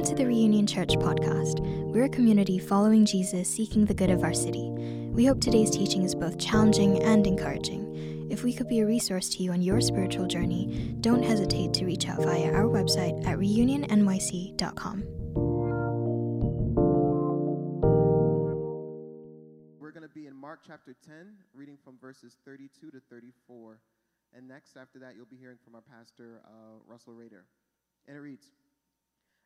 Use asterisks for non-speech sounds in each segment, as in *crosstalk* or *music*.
Welcome to the Reunion Church podcast. We're a community following Jesus, seeking the good of our city. We hope today's teaching is both challenging and encouraging. If we could be a resource to you on your spiritual journey, don't hesitate to reach out via our website at reunionnyc.com. We're going to be in Mark chapter 10, reading from verses 32 to 34. And next, after that, you'll be hearing from our pastor, uh, Russell Rader. And it reads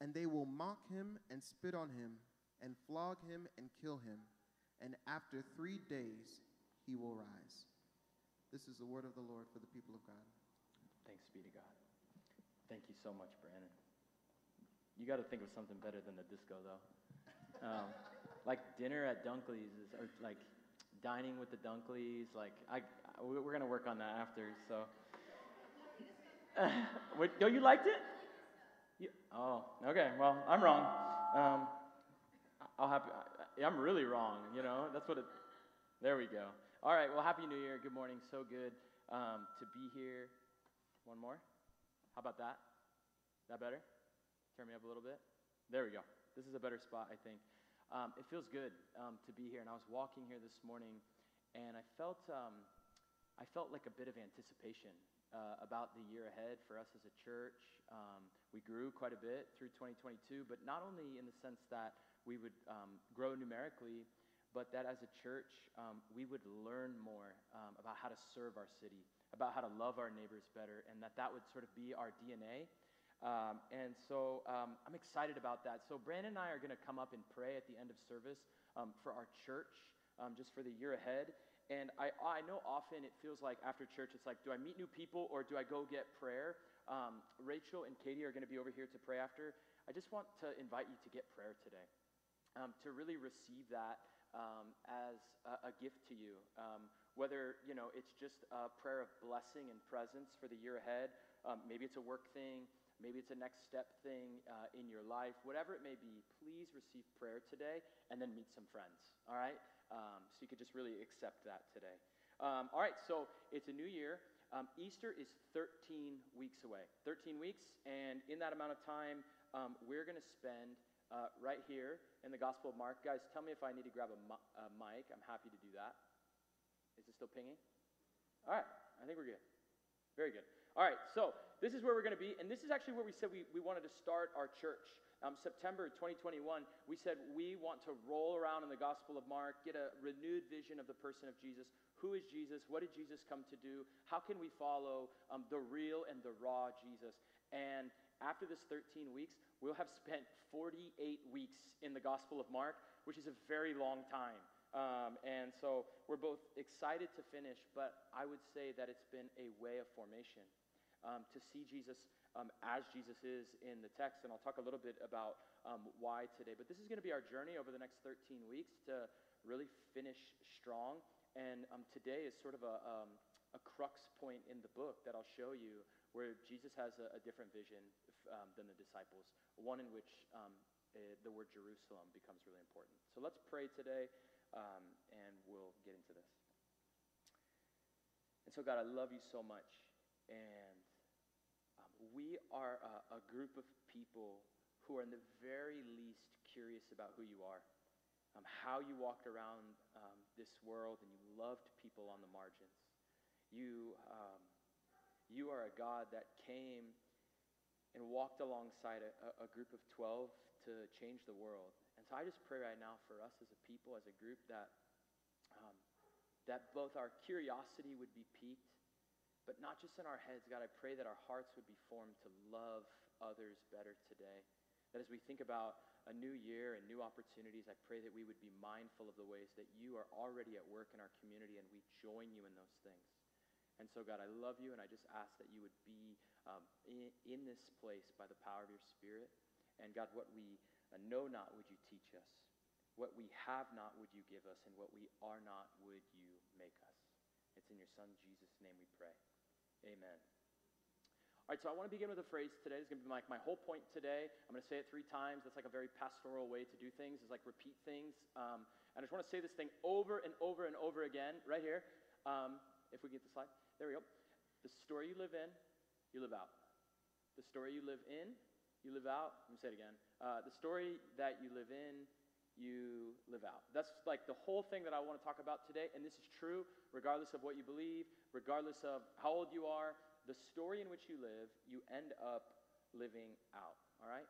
And they will mock him and spit on him, and flog him and kill him, and after three days he will rise. This is the word of the Lord for the people of God. Thanks be to God. Thank you so much, Brandon. You got to think of something better than the disco, though. Um, like dinner at Dunkley's, is, or like dining with the Dunkleys. Like I, I we're gonna work on that after. So, *laughs* oh, you liked it? You, oh, okay. Well, I'm wrong. Um, I'll have. I'm really wrong. You know, that's what it. There we go. All right. Well, happy New Year. Good morning. So good um, to be here. One more. How about that? That better? Turn me up a little bit. There we go. This is a better spot, I think. Um, it feels good um, to be here, and I was walking here this morning, and I felt um, I felt like a bit of anticipation uh, about the year ahead for us as a church. Um, we grew quite a bit through 2022, but not only in the sense that we would um, grow numerically, but that as a church um, we would learn more um, about how to serve our city, about how to love our neighbors better, and that that would sort of be our DNA. Um, and so um, I'm excited about that. So Brandon and I are going to come up and pray at the end of service for our church, just for the year ahead. And I, I know often it feels like after church, it's like, do I meet new people or do I go get prayer? Um, Rachel and Katie are going to be over here to pray after. I just want to invite you to get prayer today, um, to really receive that um, as a, a, gift to you. Um, whether you know it's just a prayer of blessing and presence for the year ahead, um, maybe it's a work thing, maybe it's a next step thing uh, in your life, whatever it may be. Please receive prayer today and then meet some friends. All right. Um, so you could just really accept that today. Um, all right, so it's a new year. Um, Easter is 13 weeks away. 13 weeks, and in that amount of time, um, we're going to spend uh, right here in the Gospel of Mark. Guys, tell me if I need to grab a, a mic. I'm happy to do that. Is it still pinging? All right, I think we're good. Very good. All right, so this is where we're going to be, and this is actually where we said we, we wanted to start our church um, September 2021, we said we want to roll around in the Gospel of Mark, get a renewed vision of the person of Jesus. Who is Jesus? What did Jesus come to do? How can we follow um, the real and the raw Jesus? And after this 13 weeks, we'll have spent 48 weeks in the Gospel of Mark, which is a very long time. Um, and so we're both excited to finish, but I would say that it's been a way of formation. Um, to see Jesus um, as Jesus is in the text. And I'll talk a little bit about um, why today. But this is going to be our journey over the next 13 weeks to really finish strong. And um, today is sort of a, um, a crux point in the book that I'll show you where Jesus has a, a different vision um, than the disciples, one in which uh, the word Jerusalem becomes really important. So let's pray today, and we'll get into this. And so, God, I love you so much. And we are a, a group of people who are, in the very least, curious about who you are, um, how you walked around um, this world, and you loved people on the margins. You, um, you are a God that came and walked alongside a, a group of 12 to change the world. And so I just pray right now for us as a people, as a group, that, um, that both our curiosity would be piqued but not just in our heads. God, I pray that our hearts would be formed to love others better today. That as we think about a new year and new opportunities, I pray that we would be mindful of the ways that you are already at work in our community and we join you in those things. And so, God, I love you and I just ask that you would be um, in, in, this place by the power of your Spirit. And God, what we know not would you teach us. What we have not would you give us, and what we are not would you make us. It's in your Son Jesus' name we pray. Amen. All right, so I want to begin with a phrase today. It's going to be like my whole point today. I'm going to say it three times. That's like a very pastoral way to do things, is like repeat things. Um, and I just want to say this thing over and over and over again, right here. Um, if we get the slide. There we go. The story you live in, you live out. The story you live in, you live out. Let me say it again. Uh, the story that you live in, you live out. That's like the whole thing that I want to talk about today. And this is true regardless of what you believe, regardless of how old you are. The story in which you live, you end up living out. All right?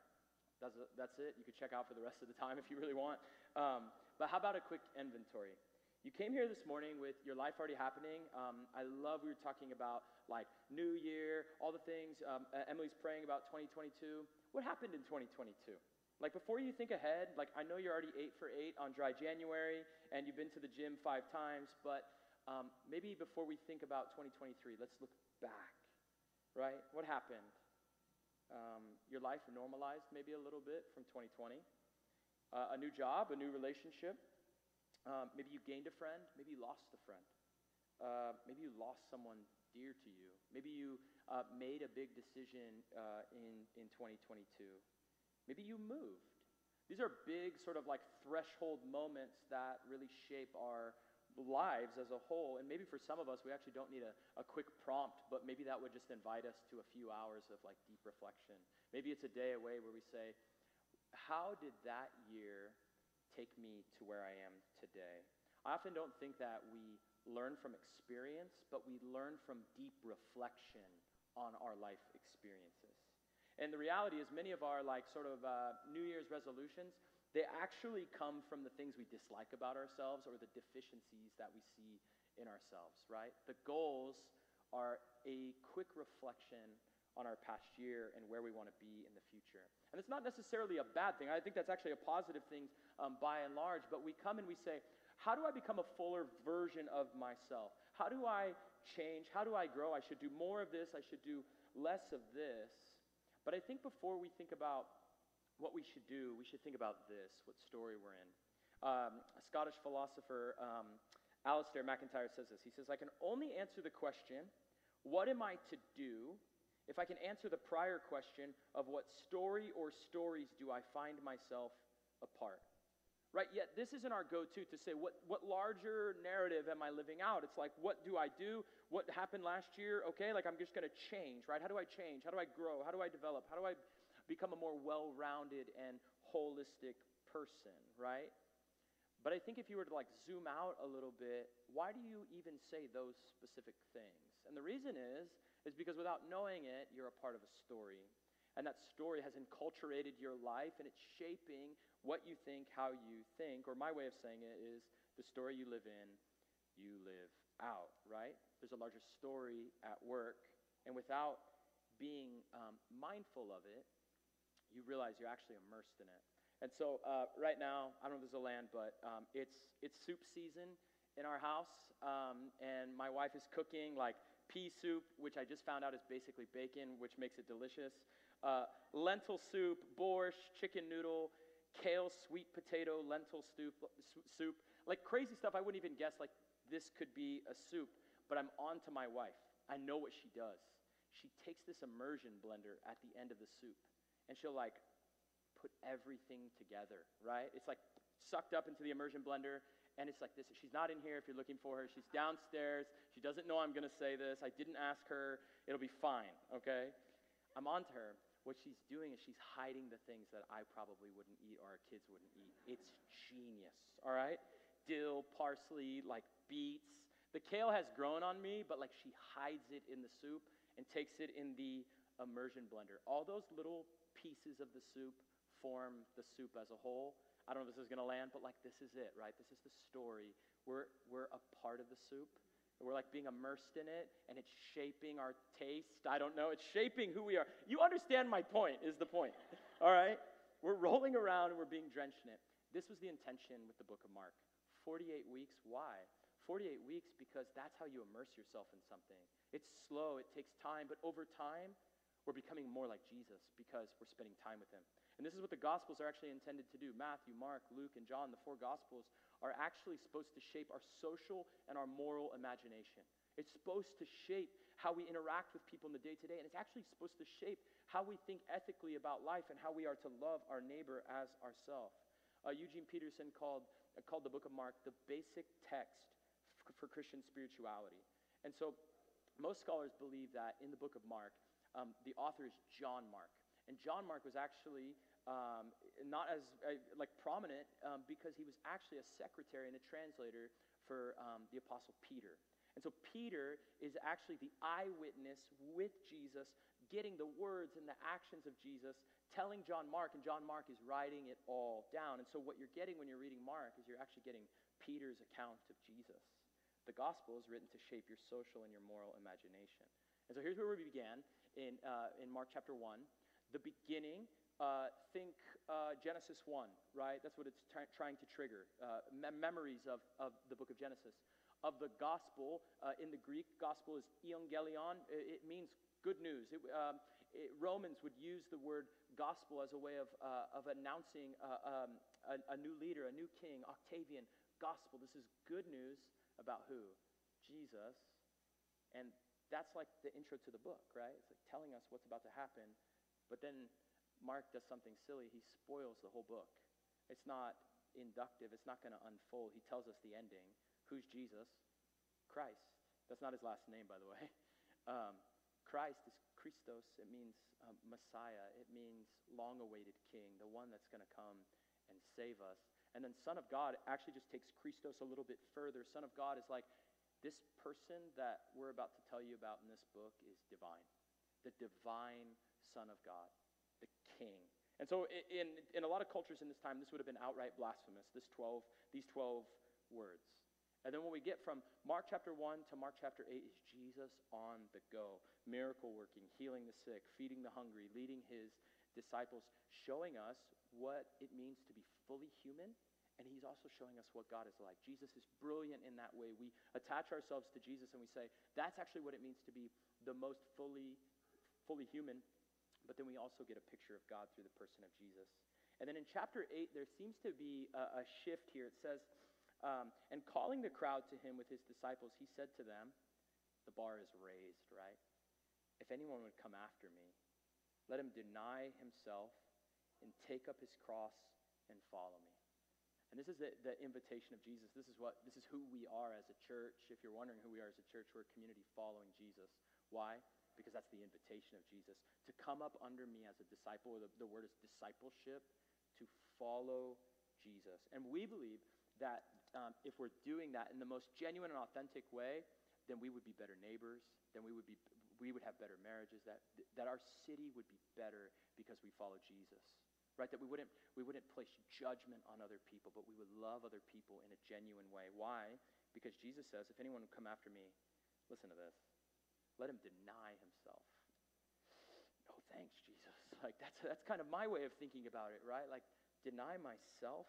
That's, that's it. You could check out for the rest of the time *laughs* if you really want. Um, but how about a quick inventory? You came here this morning with your life already happening. Um, I love we were talking about like New Year, all the things. Um, Emily's praying about 2022. What happened in 2022? Like before you think ahead, like I know you're already eight for eight on dry January and you've been to the gym five times, but um, maybe before we think about 2023, let's look back, right? What happened? Um, your life normalized maybe a little bit from 2020. Uh, a new job, a new relationship. Um, maybe you gained a friend, maybe you lost a friend. Uh, maybe you lost someone dear to you. Maybe you uh, made a big decision uh, in, in 2022. Maybe you moved. These are big, sort of like threshold moments that really shape our lives as a whole. And maybe for some of us, we actually don't need a, a quick prompt, but maybe that would just invite us to a few hours of like deep reflection. Maybe it's a day away where we say, How did that year take me to where I am today? I often don't think that we learn from experience, but we learn from deep reflection on our life experiences. And the reality is, many of our like sort of uh, New Year's resolutions, they actually come from the things we dislike about ourselves or the deficiencies that we see in ourselves, right? The goals are a quick reflection on our past year and where we want to be in the future. And it's not necessarily a bad thing. I think that's actually a positive thing um, by and large. But we come and we say, how do I become a fuller version of myself? How do I change? How do I grow? I should do more of this. I should do less of this. But I think before we think about what we should do, we should think about this what story we're in. Um, a Scottish philosopher, um, Alasdair MacIntyre, says this. He says, I can only answer the question, What am I to do? if I can answer the prior question of what story or stories do I find myself apart? Right? Yet this isn't our go to to say, what, what larger narrative am I living out? It's like, what do I do? What happened last year? Okay, like I'm just going to change, right? How do I change? How do I grow? How do I develop? How do I become a more well rounded and holistic person, right? But I think if you were to like zoom out a little bit, why do you even say those specific things? And the reason is, is because without knowing it, you're a part of a story. And that story has enculturated your life and it's shaping what you think, how you think. Or my way of saying it is the story you live in, you live out, right? There's a larger story at work. And without being um, mindful of it, you realize you're actually immersed in it. And so uh, right now, I don't know if there's a land, but um, it's, it's soup season in our house. Um, and my wife is cooking like pea soup, which I just found out is basically bacon, which makes it delicious. Uh, lentil soup, borscht, chicken noodle, kale, sweet potato, lentil soup, soup. Like crazy stuff I wouldn't even guess like this could be a soup, but I'm on to my wife. I know what she does. She takes this immersion blender at the end of the soup and she'll like put everything together, right? It's like sucked up into the immersion blender and it's like this. She's not in here if you're looking for her. She's downstairs. She doesn't know I'm going to say this. I didn't ask her. It'll be fine, okay? I'm on to her. What she's doing is she's hiding the things that I probably wouldn't eat or our kids wouldn't eat. It's genius, all right? Dill, parsley, like beets. The kale has grown on me, but like she hides it in the soup and takes it in the immersion blender. All those little pieces of the soup form the soup as a whole. I don't know if this is going to land, but like this is it, right? This is the story. We're, we're a part of the soup. We're like being immersed in it, and it's shaping our taste. I don't know. It's shaping who we are. You understand my point, is the point. *laughs* All right? We're rolling around and we're being drenched in it. This was the intention with the book of Mark. 48 weeks. Why? 48 weeks because that's how you immerse yourself in something. It's slow, it takes time, but over time, we're becoming more like Jesus because we're spending time with him. And this is what the Gospels are actually intended to do. Matthew, Mark, Luke, and John, the four Gospels, are actually supposed to shape our social and our moral imagination. It's supposed to shape how we interact with people in the day to day, and it's actually supposed to shape how we think ethically about life and how we are to love our neighbor as ourselves. Uh, Eugene Peterson called, uh, called the book of Mark the basic text for Christian spirituality. And so most scholars believe that in the book of Mark, um, the author is John Mark. And John Mark was actually um, not as uh, like prominent um, because he was actually a secretary and a translator for um, the apostle Peter. And so Peter is actually the eyewitness with Jesus, getting the words and the actions of Jesus, telling John Mark, and John Mark is writing it all down. And so what you're getting when you're reading Mark is you're actually getting Peter's account of Jesus. The gospel is written to shape your social and your moral imagination. And so here's where we began in, uh, in Mark chapter 1 the beginning, uh, think uh, Genesis 1, right? That's what it's try- trying to trigger. Uh, me- memories of, of the book of Genesis. Of the gospel, uh, in the Greek, gospel is euangelion. It, it means good news. It, um, it, Romans would use the word gospel as a way of, uh, of announcing um, a, a new leader, a new king, Octavian. Gospel. This is good news about who? Jesus. And that's like the intro to the book, right? It's like telling us what's about to happen but then Mark does something silly. He spoils the whole book. It's not inductive, it's not going to unfold. He tells us the ending. Who's Jesus? Christ. That's not his last name, by the way. *laughs* Um, Christ is Christos. It means um, Messiah. It means long awaited king, the one that's going to come and save us. And then Son of God actually just takes Christos a little bit further. Son of God is like, this person that we're about to tell you about in this book is divine. The divine Son of God, the King. And so, in, in a lot of cultures in this time, this would have been outright blasphemous, this 12, these 12 words. And then when we get from Mark chapter 1 to Mark chapter 8 is Jesus on the go, miracle working, healing the sick, feeding the hungry, leading his disciples, showing us what it means to be fully human. And he's also showing us what God is like. Jesus is brilliant in that way. We attach ourselves to Jesus and we say, that's actually what it means to be the most fully, fully human but then we also get a picture of God through the person of Jesus. And then in chapter 8, there seems to be a, a shift here. It says, um, And calling the crowd to him with his disciples, he said to them, The bar is raised, right? If anyone would come after me, let him deny himself and take up his cross and follow me. And this is the, the invitation of Jesus. This is what this is who we are as a church. If you're wondering who we are as a church, we're a community following Jesus. Why? because that's the invitation of Jesus. To come up under me as a disciple, the, the word is discipleship, to follow Jesus. And we believe that um, if we're doing that in the most genuine and authentic way, then we would be better neighbors, then we would, be, we would have better marriages, that, that our city would be better because we follow Jesus. Right? That we wouldn't, we wouldn't place judgment on other people, but we would love other people in a genuine way. Why? Because Jesus says, if anyone would come after me, listen to this let him deny himself. No thanks, Jesus. *laughs* Like that's that's kind of my way of thinking about it, right? Like deny myself.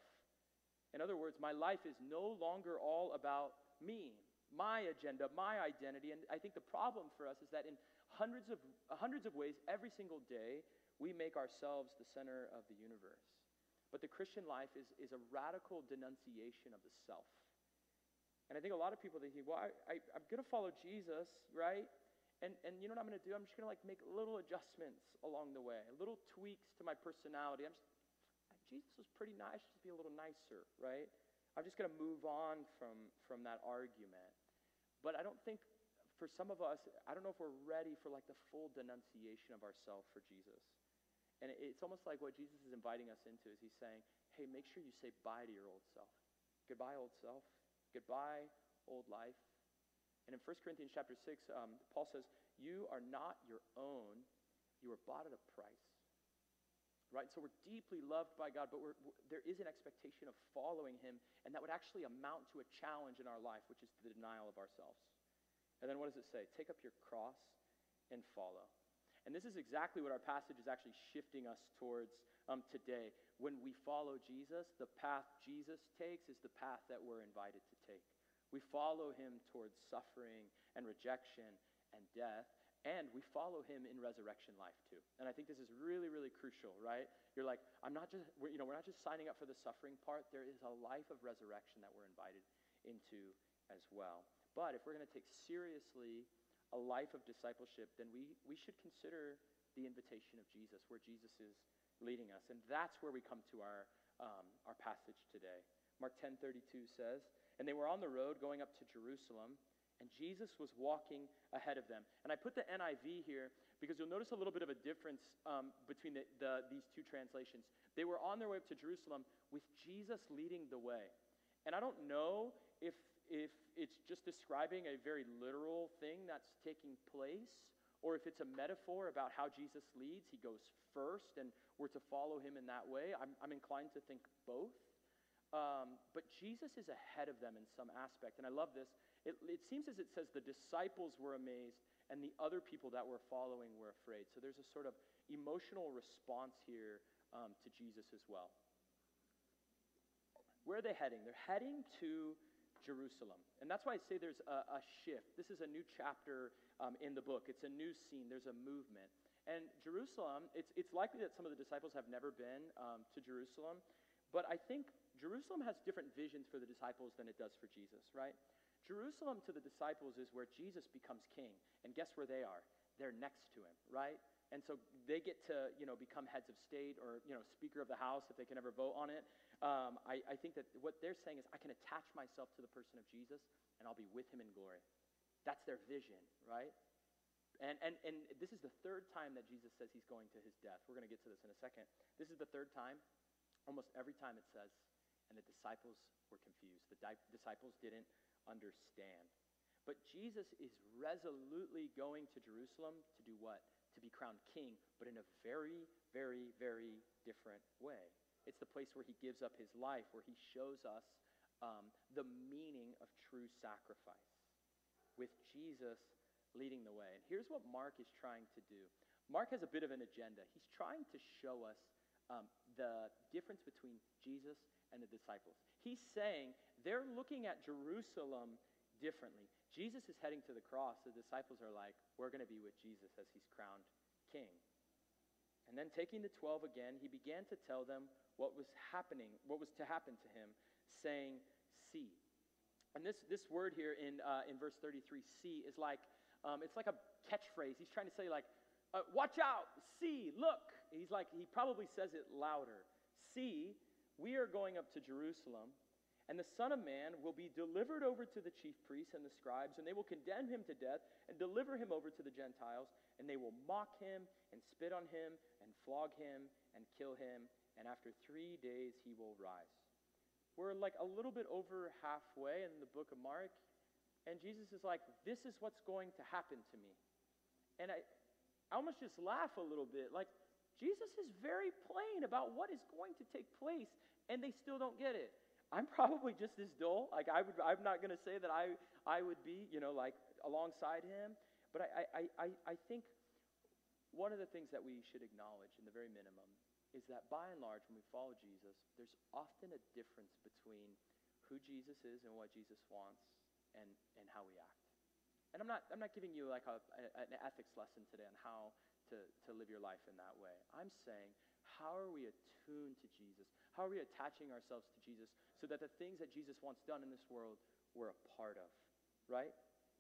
In other words, my life is no longer all about me, my agenda, my identity. And I think the problem for us is that in hundreds of hundreds of ways, every single day, we make ourselves the center of the universe. But the Christian life is, is a radical denunciation of the self. And I think a lot of people, think, well, I, I, I'm going to follow Jesus, right? And, and you know what I'm going to do? I'm just going to like make little adjustments along the way, little tweaks to my personality. I'm just, Jesus was pretty nice, just be a little nicer, right? I'm just going to move on from, from that argument. But I don't think for some of us, I don't know if we're ready for like the full denunciation of ourselves for Jesus. And it's almost like what Jesus is inviting us into is he's saying, hey, make sure you say bye to your old self. Goodbye, old self. Goodbye, old life. And in 1 Corinthians chapter 6, um, Paul says, You are not your own, you were bought at a price. Right? So we're deeply loved by God, but we're, there is an expectation of following Him, and that would actually amount to a challenge in our life, which is the denial of ourselves. And then what does it say? Take up your cross and follow. And this is exactly what our passage is actually shifting us towards um, today. When we follow Jesus, the path Jesus takes is the path that we're invited to take. We follow him towards suffering and rejection and death. and we follow him in resurrection life too. And I think this is really, really crucial, right? You're like, I'm not just, we're, you know, we're not just signing up for the suffering part. There is a life of resurrection that we're invited into as well. But if we're going to take seriously a life of discipleship, then we, we should consider the invitation of Jesus, where Jesus is leading us. And that's where we come to our, um, our passage today. Mark 10:32 says, "And they were on the road going up to Jerusalem, and Jesus was walking ahead of them. And I put the NIV here because you'll notice a little bit of a difference um, between the, the, these two translations. They were on their way up to Jerusalem with Jesus leading the way. And I don't know if, it's just describing a very literal thing that's taking place or if it's a metaphor about how Jesus leads. He goes first and we're to follow him in that way. I'm, I'm inclined to think both. Um, but Jesus is ahead of them in some aspect. And I love this. It, it seems as it says the disciples were amazed and the other people that were following were afraid. So there's a sort of emotional response here um, to Jesus as well. Where are they heading? They're heading to Jerusalem. And that's why I say there's a, a shift. This is a new chapter um, in the book, it's a new scene, there's a movement. And Jerusalem, it's, it's likely that some of the disciples have never been um, to Jerusalem, but I think Jerusalem has different visions for the disciples than it does for Jesus, right? Jerusalem to the disciples is where Jesus becomes king. And guess where they are? They're next to him, right? And so they get to, you know, become heads of state or, you know, speaker of the house if they can ever vote on it. Um, I, I think that what they're saying is, I can attach myself to the person of Jesus and I'll be with him in glory. That's their vision, right? And, and, and this is the third time that Jesus says he's going to his death. We're going to get to this in a second. This is the third time. Almost every time it says, and the disciples were confused. The di- disciples didn't understand. But Jesus is resolutely going to Jerusalem to do what? To be crowned king, but in a very, very, very different way. It's the place where he gives up his life, where he shows us um, the meaning of true sacrifice, with Jesus leading the way. And here's what Mark is trying to do Mark has a bit of an agenda. He's trying to show us um, the difference between Jesus and the disciples. He's saying they're looking at Jerusalem differently. Jesus is heading to the cross. The disciples are like, we're going to be with Jesus as he's crowned king. And then taking the 12 again, he began to tell them what was happening, what was to happen to him, saying, See. And this, this word here in, uh, in verse 33, see, is like, um, it's like a catchphrase. He's trying to say, like, uh, watch out, see, look. He's like, he probably says it louder. See we are going up to Jerusalem, and the Son of Man will be delivered over to the chief priests and the scribes, and they will condemn him to death and deliver him over to the Gentiles, and they will mock him and spit on him and flog him and kill him, and after three days he will rise. We're like a little bit over halfway in the book of Mark, and Jesus is like, This is what's going to happen to me. And I, I almost just laugh a little bit. Like, Jesus is very plain about what is going to take place, and they still don't get it. I'm probably just as dull. Like I would, I'm not going to say that I, I would be, you know, like alongside him. But I, I, I, I think one of the things that we should acknowledge, in the very minimum, is that by and large, when we follow Jesus, there's often a difference between who Jesus is and what Jesus wants, and, and how we act. And I'm not, I'm not giving you like a, a, an ethics lesson today on how to, to live your life in that way. I'm saying, how are we attuned to Jesus? How are we attaching ourselves to Jesus so that the things that Jesus wants done in this world we're a part of, right?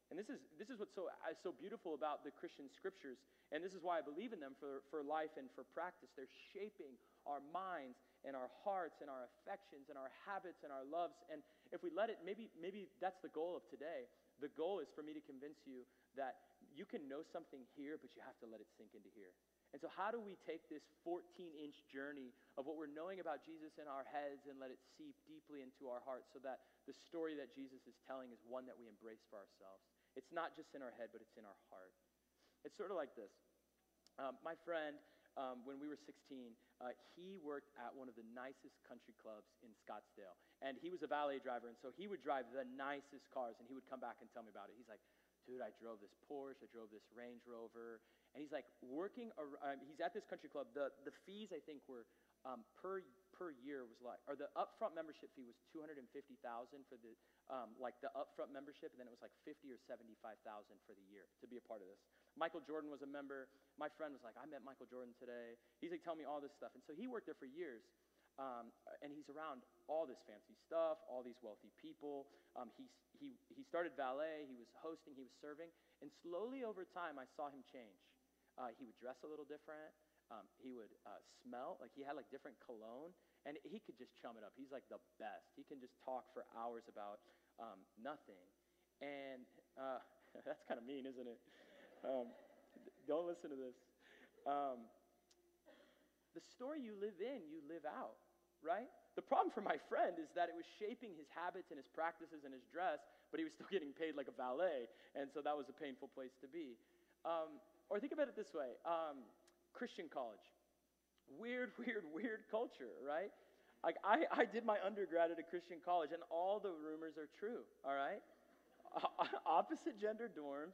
And this is, this is what's so, uh, so beautiful about the Christian scriptures. And this is why I believe in them for, for life and for practice. They're shaping our minds and our hearts and our affections and our habits and our loves. And if we let it, maybe, maybe that's the goal of today. The goal is for me to convince you that you can know something here, but you have to let it sink into here. And so, how do we take this 14 inch journey of what we're knowing about Jesus in our heads and let it seep deeply into our hearts so that the story that Jesus is telling is one that we embrace for ourselves? It's not just in our head, but it's in our heart. It's sort of like this. Um, my friend, um, when we were 16, uh, he worked at one of the nicest country clubs in Scottsdale. And he was a valet driver, and so he would drive the nicest cars, and he would come back and tell me about it. He's like, dude, I drove this Porsche, I drove this Range Rover. And he's like working, um, he's at this country club. The, the fees, I think, were um, per, per year was like, or the upfront membership fee was 250,000 for the, um, like the upfront membership, and then it was like 50 or 75,000 for the year to be a part of this. Michael Jordan was a member. My friend was like, I met Michael Jordan today. He's like, tell me all this stuff. And so he worked there for years. Um, and he's around all this fancy stuff, all these wealthy people. Um, he, he, he started valet, he was hosting, he was serving. And slowly over time, I saw him change. Uh, he would dress a little different. Um, he would uh, smell, like he had like different cologne. And he could just chum it up. He's like the best. He can just talk for hours about um, nothing. And uh, *laughs* that's kind of mean, isn't it? Um, don't listen to this. Um, the story you live in, you live out right? The problem for my friend is that it was shaping his habits and his practices and his dress, but he was still *laughs* getting paid like a valet, and so that was a painful place to be. Um, or think about it this way um, Christian college. Weird, *laughs* weird, weird culture, right? Like, I, I did my undergrad at a Christian college, and all the rumors are true, all right? *laughs* opposite gender dorms,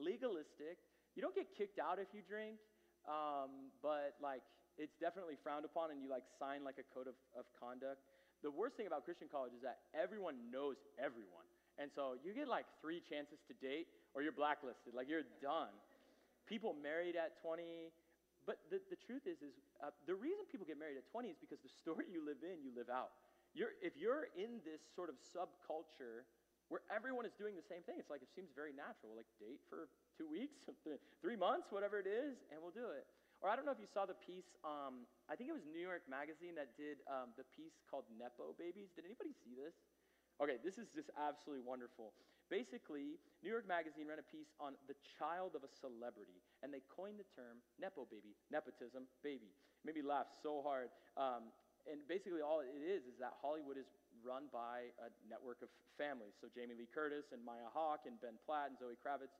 legalistic. You don't get kicked out if you drink, um, but like it's definitely frowned upon and you like sign like a code of, of conduct. The worst thing about Christian college is that everyone knows everyone. And so you get like three chances to date or you're blacklisted. Like you're done. People married at 20. But the, the truth is, is uh, the reason people get married at 20 is because the story you live in, you live out. You're, if you're in this sort of subculture where everyone is doing the same thing, it's like it seems very natural. Like date for two weeks, *laughs* three months, whatever it is, and we'll do it. Or I don't know if you saw the piece, um, I think it was New York Magazine that did um, the piece called Nepo Babies. Did anybody see this? Okay, this is just absolutely wonderful. Basically, New York Magazine ran a piece on the child of a celebrity, and they coined the term Nepo baby, nepotism baby. It made me laugh so hard. Um, and basically, all it is is that Hollywood is run by a network of families. So Jamie Lee Curtis and Maya Hawke and Ben Platt and Zoe Kravitz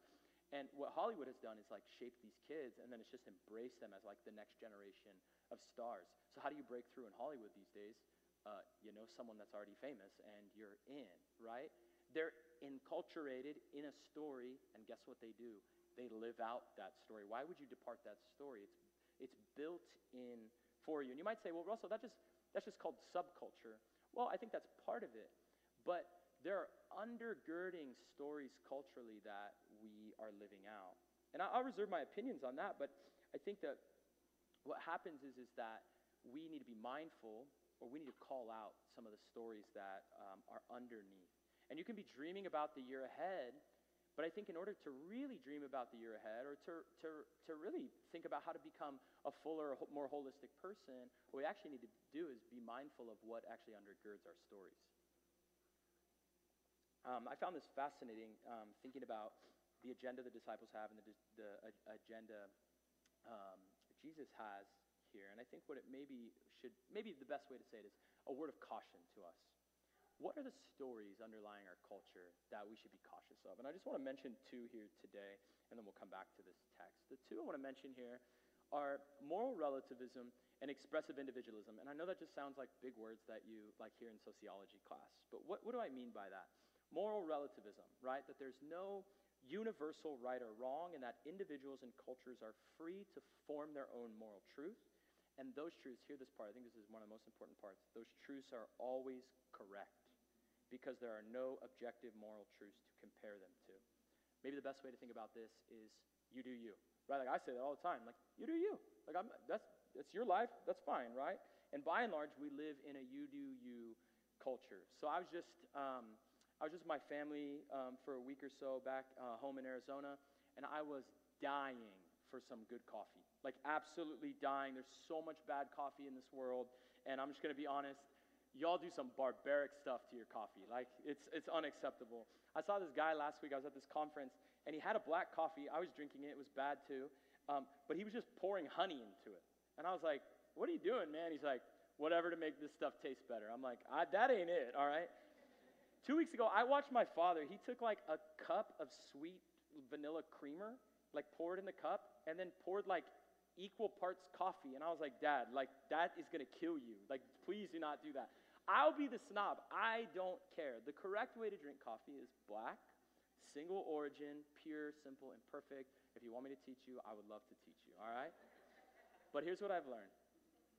and what Hollywood has done is like shape these kids and then it's just embrace them as like the next generation of stars. So how do you break through in Hollywood these days? Uh, you know someone that's already famous and you're in, right? They're enculturated in a story, and guess what they do? They live out that story. Why would you depart that story? It's, it's built in for you. And you might say, well, Russell, that just, that's just called subculture. Well, I think that's part of it. But there are undergirding stories culturally that we are living out. And I'll reserve my opinions on that, but I think that what happens is, is that we need to be mindful or we need to call out some of the stories that um, are underneath. And you can be dreaming about the year ahead, but I think in order to really dream about the year ahead or to, to, to really think about how to become a fuller, more holistic person, what we actually need to do is be mindful of what actually undergirds our stories. Um, I found this fascinating um, thinking about the agenda the disciples have and the, the agenda um, Jesus has here. And I think what it maybe should, maybe the best way to say it is a word of caution to us. What are the stories underlying our culture that we should be cautious of? And I just want to mention two here today, and then we'll come back to this text. The two I want to mention here are moral relativism and expressive individualism. And I know that just sounds like big words that you like hear in sociology class, but what, what do I mean by that? Moral relativism, right? That there's no universal right or wrong, and that individuals and cultures are free to form their own moral truth. And those truths, hear this part, I think this is one of the most important parts. Those truths are always correct because there are no objective moral truths to compare them to. Maybe the best way to think about this is you do you, right? Like I say that all the time, like you do you. Like I'm, that's, that's your life, that's fine, right? And by and large, we live in a you do you culture. So I was just, um, I was just with my family um, for a week or so back uh, home in Arizona, and I was dying for some good coffee. Like, absolutely dying. There's so much bad coffee in this world, and I'm just to be honest. Y'all do some barbaric stuff to your coffee. Like, it's, it's unacceptable. I saw this guy last week. I was at this conference, and he had a black coffee. I was drinking it. It was bad, too. Um, but he was just pouring honey into it. And I was like, What are you doing, man? He's like, Whatever to make this stuff taste better. I'm like, That ain't it, all right? Two weeks ago, I watched my father. He took like a cup of sweet vanilla creamer, like poured in the cup, and then poured like equal parts coffee. And I was like, Dad, like that is gonna kill you. Like, please do not do that. I'll be the snob. I don't care. The correct way to drink coffee is black, single origin, pure, simple, and perfect. If you want me to teach you, I would love to teach you, all right? But here's what I've learned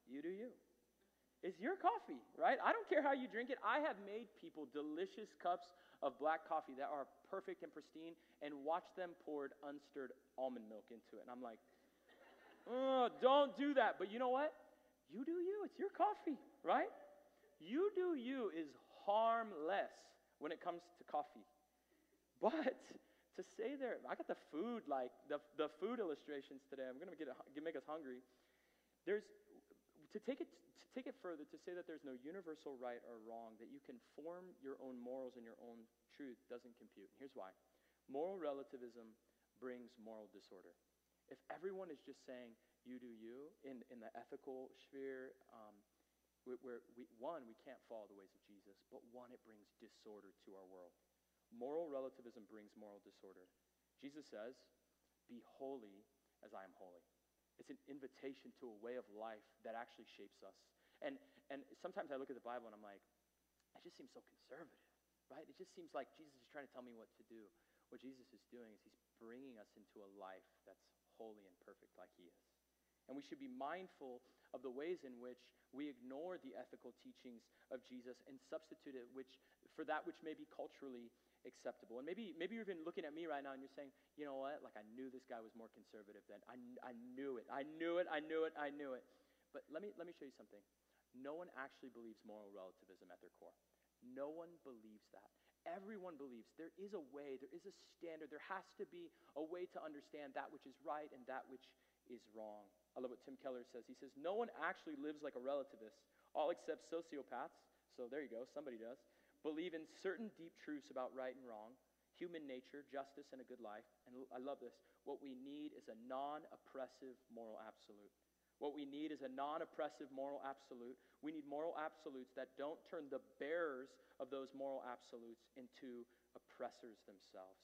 you do you. It's your coffee, right? I don't care how you drink it. I have made people delicious cups of black coffee that are perfect and pristine and watch them poured unstirred almond milk into it. And I'm like, oh, don't do that. But you know what? You do you. It's your coffee, right? You do you is harmless when it comes to coffee. But to say there, I got the food, like the, the food illustrations today. I'm going to get make us hungry. There's, to take it to take it further to say that there's no universal right or wrong that you can form your own morals and your own truth doesn't compute here's why moral relativism brings moral disorder if everyone is just saying you do you in, in the ethical sphere um, where we, one we can't follow the ways of jesus but one it brings disorder to our world moral relativism brings moral disorder jesus says be holy as i am holy it's an invitation to a way of life that actually shapes us. And, and sometimes I look at the Bible and I'm like, it just seems so conservative, right? It just seems like Jesus is trying to tell me what to do. What Jesus is doing is he's bringing us into a life that's holy and perfect like he is. And we should be mindful of the ways in which we ignore the ethical teachings of Jesus and substitute it which, for that which may be culturally acceptable. And maybe, maybe you're even looking at me right now and you're saying, you know what? Like, I knew this guy was more conservative than I, I knew it. I knew it. I knew it. I knew it. But let me, let me show you something. No one actually believes moral relativism at their core. No one believes that. Everyone believes there is a way, there is a standard, there has to be a way to understand that which is right and that which is wrong. I love what Tim Keller says. He says, No one actually lives like a relativist, all except sociopaths. So there you go, somebody does believe in certain deep truths about right and wrong, human nature, justice, and a good life. And I love this. What we need is a non oppressive moral absolute. What we need is a non oppressive moral absolute. We need moral absolutes that don't turn the bearers of those moral absolutes into oppressors themselves.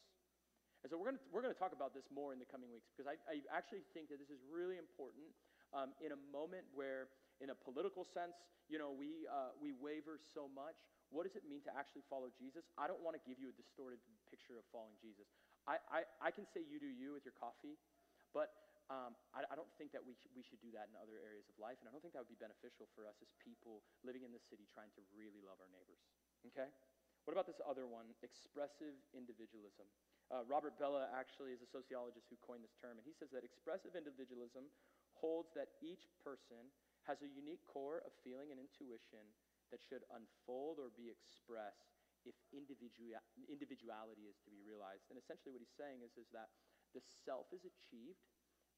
And so we're going we're to talk about this more in the coming weeks because I, I actually think that this is really important um, in a moment where, in a political sense, you know, we, uh, we waver so much. What does it mean to actually follow Jesus? I don't want to give you a distorted picture of following Jesus. I, I, I can say you do you with your coffee, but um, I, I, don't think that we, sh- we should do that in other areas of life, and I don't think that would be beneficial for us as people living in the city trying to really love our neighbors. Okay? What about this other one, expressive individualism? Uh, Robert Bellah actually is a sociologist who coined this term, and he says that expressive individualism holds that each person has a unique core of feeling and intuition that should unfold or be expressed if individua- individuality is to be realized. And essentially, what he's saying is, is that the self is achieved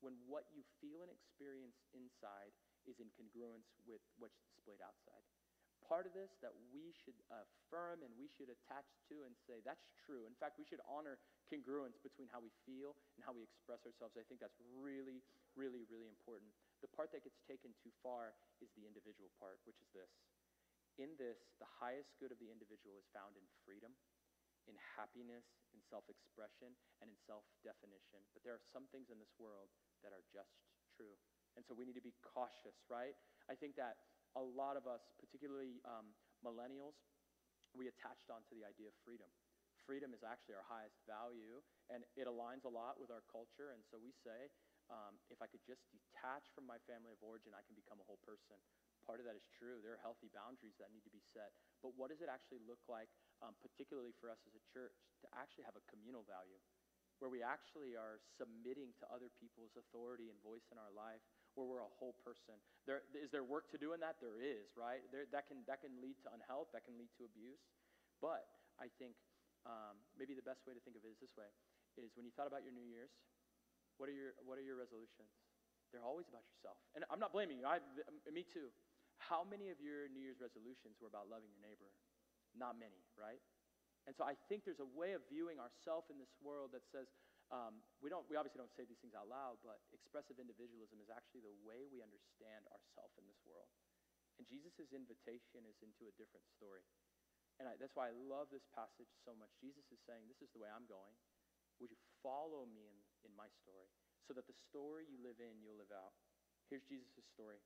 when what you feel and experience inside is in congruence with what's displayed outside. Part of this that we should affirm and we should attach to and say, that's true. In fact, we should honor congruence between how we feel and how we express ourselves. I think that's really, really, really important. The part that gets taken too far is the individual part, which is this in this, the highest good of the individual is found in freedom, in happiness, in self expression, and in self definition. But there are some things in this world that are just true. And so we need to be cautious, right? I think that a lot of us, particularly um, millennials, we attached onto the idea of freedom. Freedom is actually our highest value, and it aligns a lot with our culture. And so we say, um, if I could just detach from my family of origin, I can become a whole person. Part of that is true. There are healthy boundaries that need to be set. But what does it actually look like, um, particularly for us as a church, to actually have a communal value? Where we actually are submitting to other people's authority and voice in our life, where we're a whole person. There, is there work to do in that? There is, right? There, that, can, that can lead to unhealth, that can lead to abuse. But I think um, maybe the best way to think of it is this way is when you thought about your New Year's, what are your, what are your resolutions? They're always about yourself. And I'm not blaming you. I, me too. How many of your New Year's resolutions were about loving your neighbor? Not many, right? And so I think there's a way of viewing ourselves in this world that says, um, we, don't, we obviously don't say these things out loud, but expressive individualism is actually the way we understand ourselves in this world. And Jesus' invitation is into a different story. And I, that's why I love this passage so much. Jesus is saying, This is the way I'm going. Would you follow me in, in my story so that the story you live in, you'll live out? Here's Jesus' story.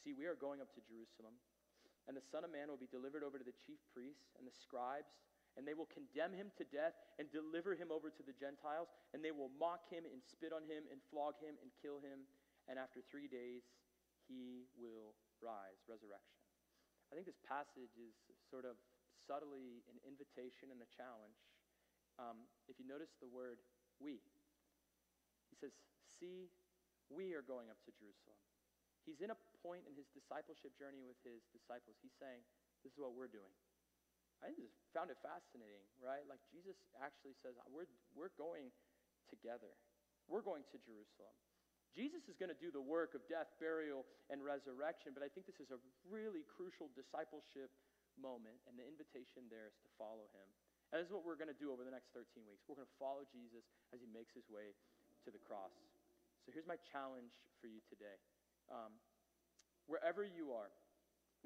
See, we are going up to Jerusalem, and the Son of Man will be delivered over to the chief priests and the scribes, and they will condemn him to death and deliver him over to the Gentiles, and they will mock him and spit on him and flog him and kill him, and after three days he will rise, resurrection. I think this passage is sort of subtly an invitation and a challenge. Um, if you notice the word we, he says, See, we are going up to Jerusalem. He's in a point in his discipleship journey with his disciples. He's saying, This is what we're doing. I just found it fascinating, right? Like Jesus actually says, We're, we're going together, we're going to Jerusalem. Jesus is going to do the work of death, burial, and resurrection, but I think this is a really crucial discipleship moment, and the invitation there is to follow him. And this is what we're going to do over the next 13 weeks. We're going to follow Jesus as he makes his way to the cross. So here's my challenge for you today. Um, wherever you are,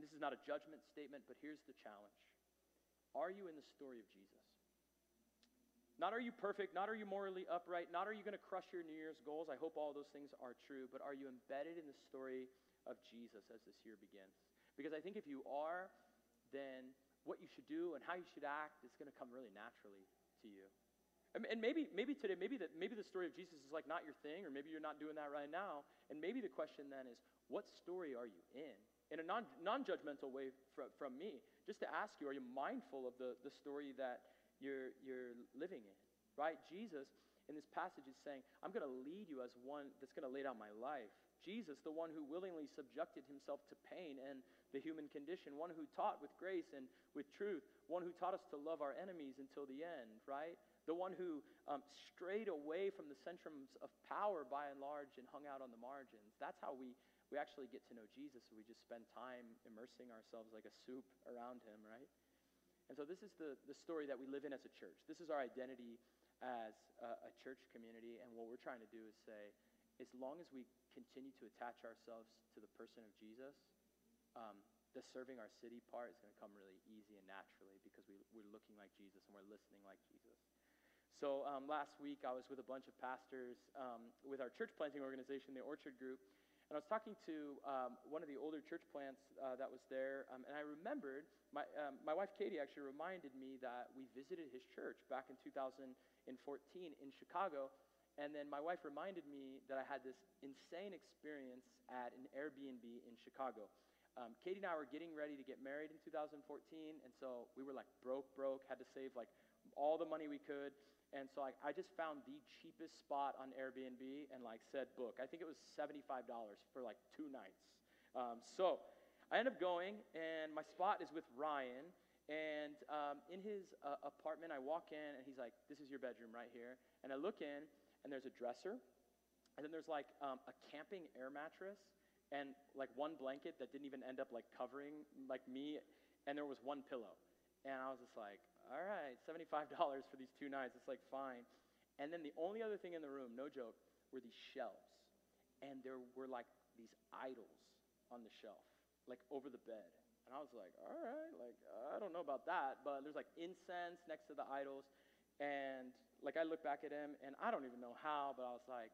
this is not a judgment statement, but here's the challenge Are you in the story of Jesus? Not are you perfect, not are you morally upright, not are you going to crush your New Year's goals. I hope all those things are true, but are you embedded in the story of Jesus as this year begins? Because I think if you are, then what you should do and how you should act is going to come really naturally to you. And maybe, maybe today, maybe the, maybe the story of Jesus is like not your thing, or maybe you're not doing that right now. And maybe the question then is, what story are you in? In a non, non-judgmental way from, from me, just to ask you, are you mindful of the, the story that you're, you're living in, right? Jesus, in this passage, is saying, I'm going to lead you as one that's going to lay down my life. Jesus, the one who willingly subjected himself to pain and the human condition, one who taught with grace and with truth, one who taught us to love our enemies until the end, right? The one who um, strayed away from the centrums of power by and large and hung out on the margins. That's how we, we actually get to know Jesus. We just spend time immersing ourselves like a soup around him, right? And so this is the, the story that we live in as a church. This is our identity as a, a church community. And what we're trying to do is say, as long as we continue to attach ourselves to the person of Jesus, um, the serving our city part is going to come really easy and naturally because we, we're looking like Jesus and we're listening like Jesus. So um, last week I was with a bunch of pastors um, with our church planting organization, the Orchard Group, and I was talking to um, one of the older church plants uh, that was there, um, and I remembered, my, um, my wife Katie actually reminded me that we visited his church back in 2014 in Chicago. And then my wife reminded me that I had this insane experience at an Airbnb in Chicago. Um, Katie and I were getting ready to get married in 2014, and so we were like broke, broke, had to save like all the money we could. And so like, I just found the cheapest spot on Airbnb and like said book. I think it was $75 for like two nights. Um, so I end up going, and my spot is with Ryan. And um, in his uh, apartment, I walk in, and he's like, This is your bedroom right here. And I look in, and there's a dresser, and then there's like um, a camping air mattress, and like one blanket that didn't even end up like covering like me, and there was one pillow. And I was just like, all right, $75 for these two nights. It's like, fine. And then the only other thing in the room, no joke, were these shelves. And there were like these idols on the shelf, like over the bed. And I was like, all right, like, I don't know about that, but there's like incense next to the idols. And like, I look back at him, and I don't even know how, but I was like,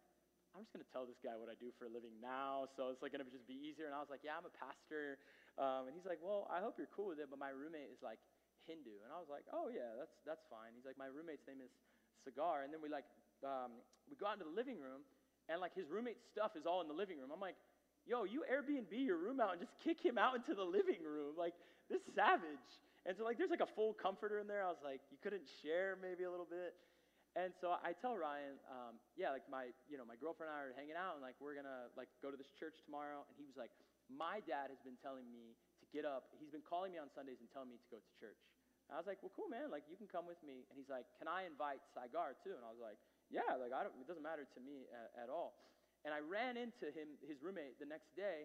I'm just going to tell this guy what I do for a living now, so it's like going to just be easier. And I was like, yeah, I'm a pastor. Um, and he's like, well, I hope you're cool with it, but my roommate is like Hindu. And I was like, oh, yeah, that's, that's fine. He's like, my roommate's name is Saigar. And then we like, um, we go out into the living room, and like his roommate's stuff is all in the living room. I'm like, yo, you Airbnb your room out and just kick him out into the living room. Like, this savage. And so like, there's like a full comforter in there. I was like, you couldn't share maybe a little bit. And so I tell Ryan, um, yeah, like my, you know, my girlfriend and I are hanging out, and like we're gonna like go to this church tomorrow. And he was like, my dad has been telling me to get up. He's been calling me on Sundays and telling me to go to church. I was like, well, cool, man. Like, you can come with me. And he's like, can I invite Saigar too? And I was like, yeah. Like, I don't. It doesn't matter to me at, at all. And I ran into him, his roommate, the next day,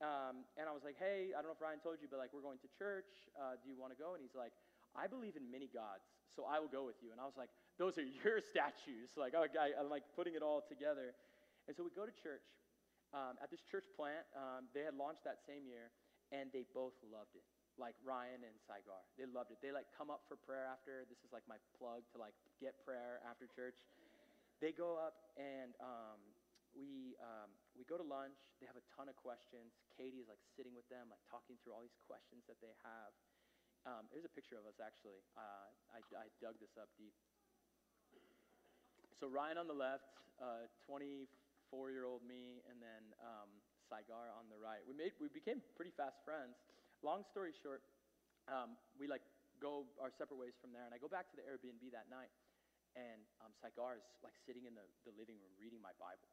um, and I was like, hey, I don't know if Ryan told you, but like, we're going to church. Uh, do you want to go? And he's like, I believe in many gods, so I will go with you. And I was like, those are *laughs* your statues. Like, I, am like putting it all together. And so we go to church. Um, at this church plant, um, they had launched that same year, and they both loved it like Ryan and Saigar. They loved it. They like come up for prayer after. This is like my plug to like get prayer after church. They go up and um, we um, we go to lunch. They have a ton of questions. Katie is like sitting with them, like talking through all these questions that they have. Um, there's a picture of us actually. Uh, I, I dug this up deep. So Ryan on the left, 24 uh, year old me, and then um, Saigar on the right. We made we became pretty fast friends. Long story short, um, we like go our separate ways from there, and I go back to the Airbnb that night, and um, Saigar is like sitting in the, the living room reading my Bible,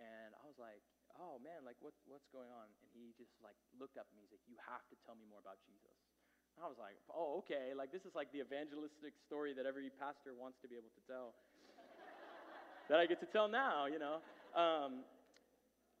and I was like, oh man, like what, what's going on? And he just like looked up at me. He's like, you have to tell me more about Jesus. And I was like, oh, okay. Like this is like the evangelistic story that every pastor wants to be able to tell. *laughs* that I get to tell now, you know. Um,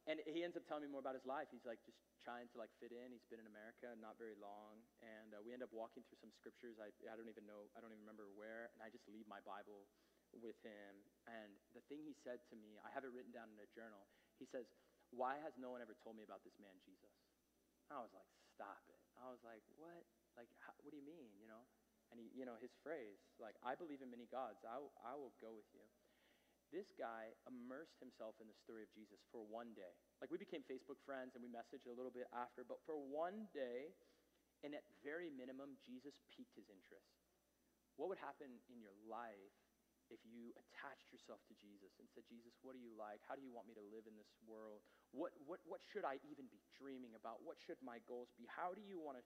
and he ends up telling me more about his life. He's like just trying to like fit in. He's been in America not very long, and uh, we end up walking through some scriptures. I, I don't even know. I don't even remember where. And I just leave my Bible with him. And the thing he said to me, I have it written down in a journal. He says, why has no one ever told me about this man, Jesus? I was like, Stop it. I was like, What? Like, how, what do you mean, you know? And he, you know, his phrase, like, I believe in many gods. I, I will go with you. This guy immersed himself in the story of Jesus for one day. Like, we became Facebook friends and we messaged a little bit after, but for one day, and at very minimum, Jesus piqued his interest. What would happen in your life if you attached yourself to Jesus and said, Jesus, what do you like? How do you want me to live in this world? What, what, what should I even be dreaming about? What should my goals be? How do you want to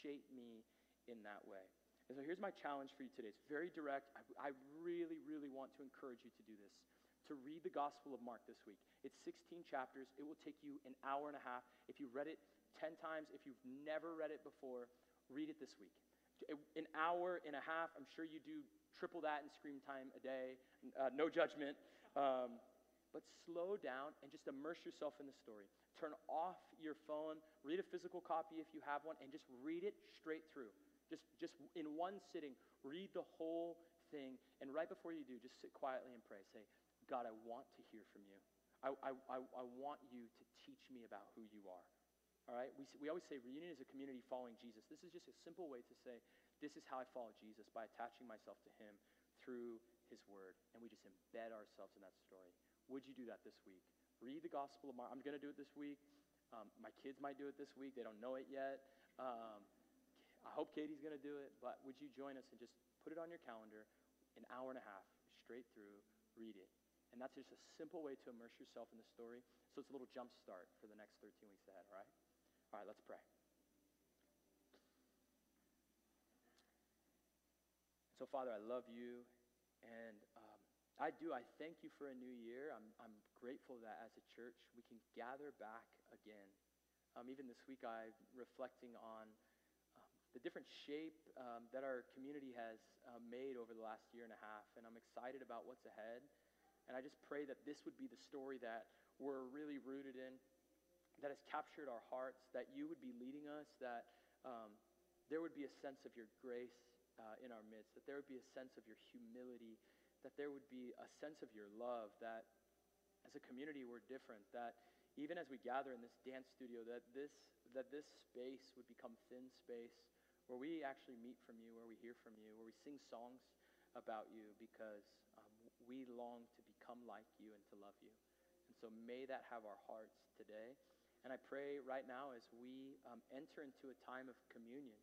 shape me in that way? And so here's my challenge for you today. It's very direct. I, I really, really want to encourage you to do this. To read the Gospel of Mark this week. It's 16 chapters. It will take you an hour and a half. If you read it 10 times, if you've never read it before, read it this week. An hour and a half, I'm sure you do triple that in screen time a day. Uh, no judgment. Um, but slow down and just immerse yourself in the story. Turn off your phone, read a physical copy if you have one, and just read it straight through. Just, just in one sitting, read the whole thing. And right before you do, just sit quietly and pray. Say, God, I want to hear from you. I, I, I, I want you to teach me about who you are. All right? We, we always say reunion is a community following Jesus. This is just a simple way to say, this is how I follow Jesus by attaching myself to him through his word. And we just embed ourselves in that story. Would you do that this week? Read the Gospel of Mark. I'm going to do it this week. Um, my kids might do it this week. They don't know it yet. Um, I hope Katie's going to do it. But would you join us and just put it on your calendar, an hour and a half, straight through, read it. And that's just a simple way to immerse yourself in the story. So it's a little jump start for the next 13 weeks ahead, all right? All right, let's pray. So, Father, I love you, and um, I do. I thank you for a new year. I'm, I'm grateful that as a church we can gather back again. Um, even this week, I'm reflecting on the different shape um, that our community has uh, made over the last year and a half, and I'm excited about what's ahead. And I just pray that this would be the story that we're really rooted in, that has captured our hearts, that you would be leading us, that um, there would be a sense of your grace uh, in our midst, that there would be a sense of your humility, that there would be a sense of your love, that as a community we're different, that even as we gather in this dance studio, that this, that this space would become thin space where we actually meet from you, where we hear from you, where we sing songs about you because um, we long to become like you and to love you. And so may that have our hearts today. And I pray right now as we um, enter into a time of communion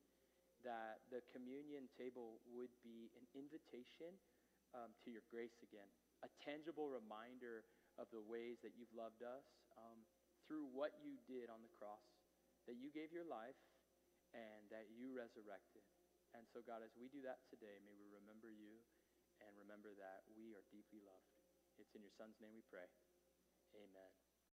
that the communion table would be an invitation um, to your grace again, a tangible reminder of the ways that you've loved us um, through what you did on the cross, that you gave your life and that you resurrected. And so, God, as we do that today, may we remember you and remember that we are deeply loved. It's in your Son's name we pray. Amen.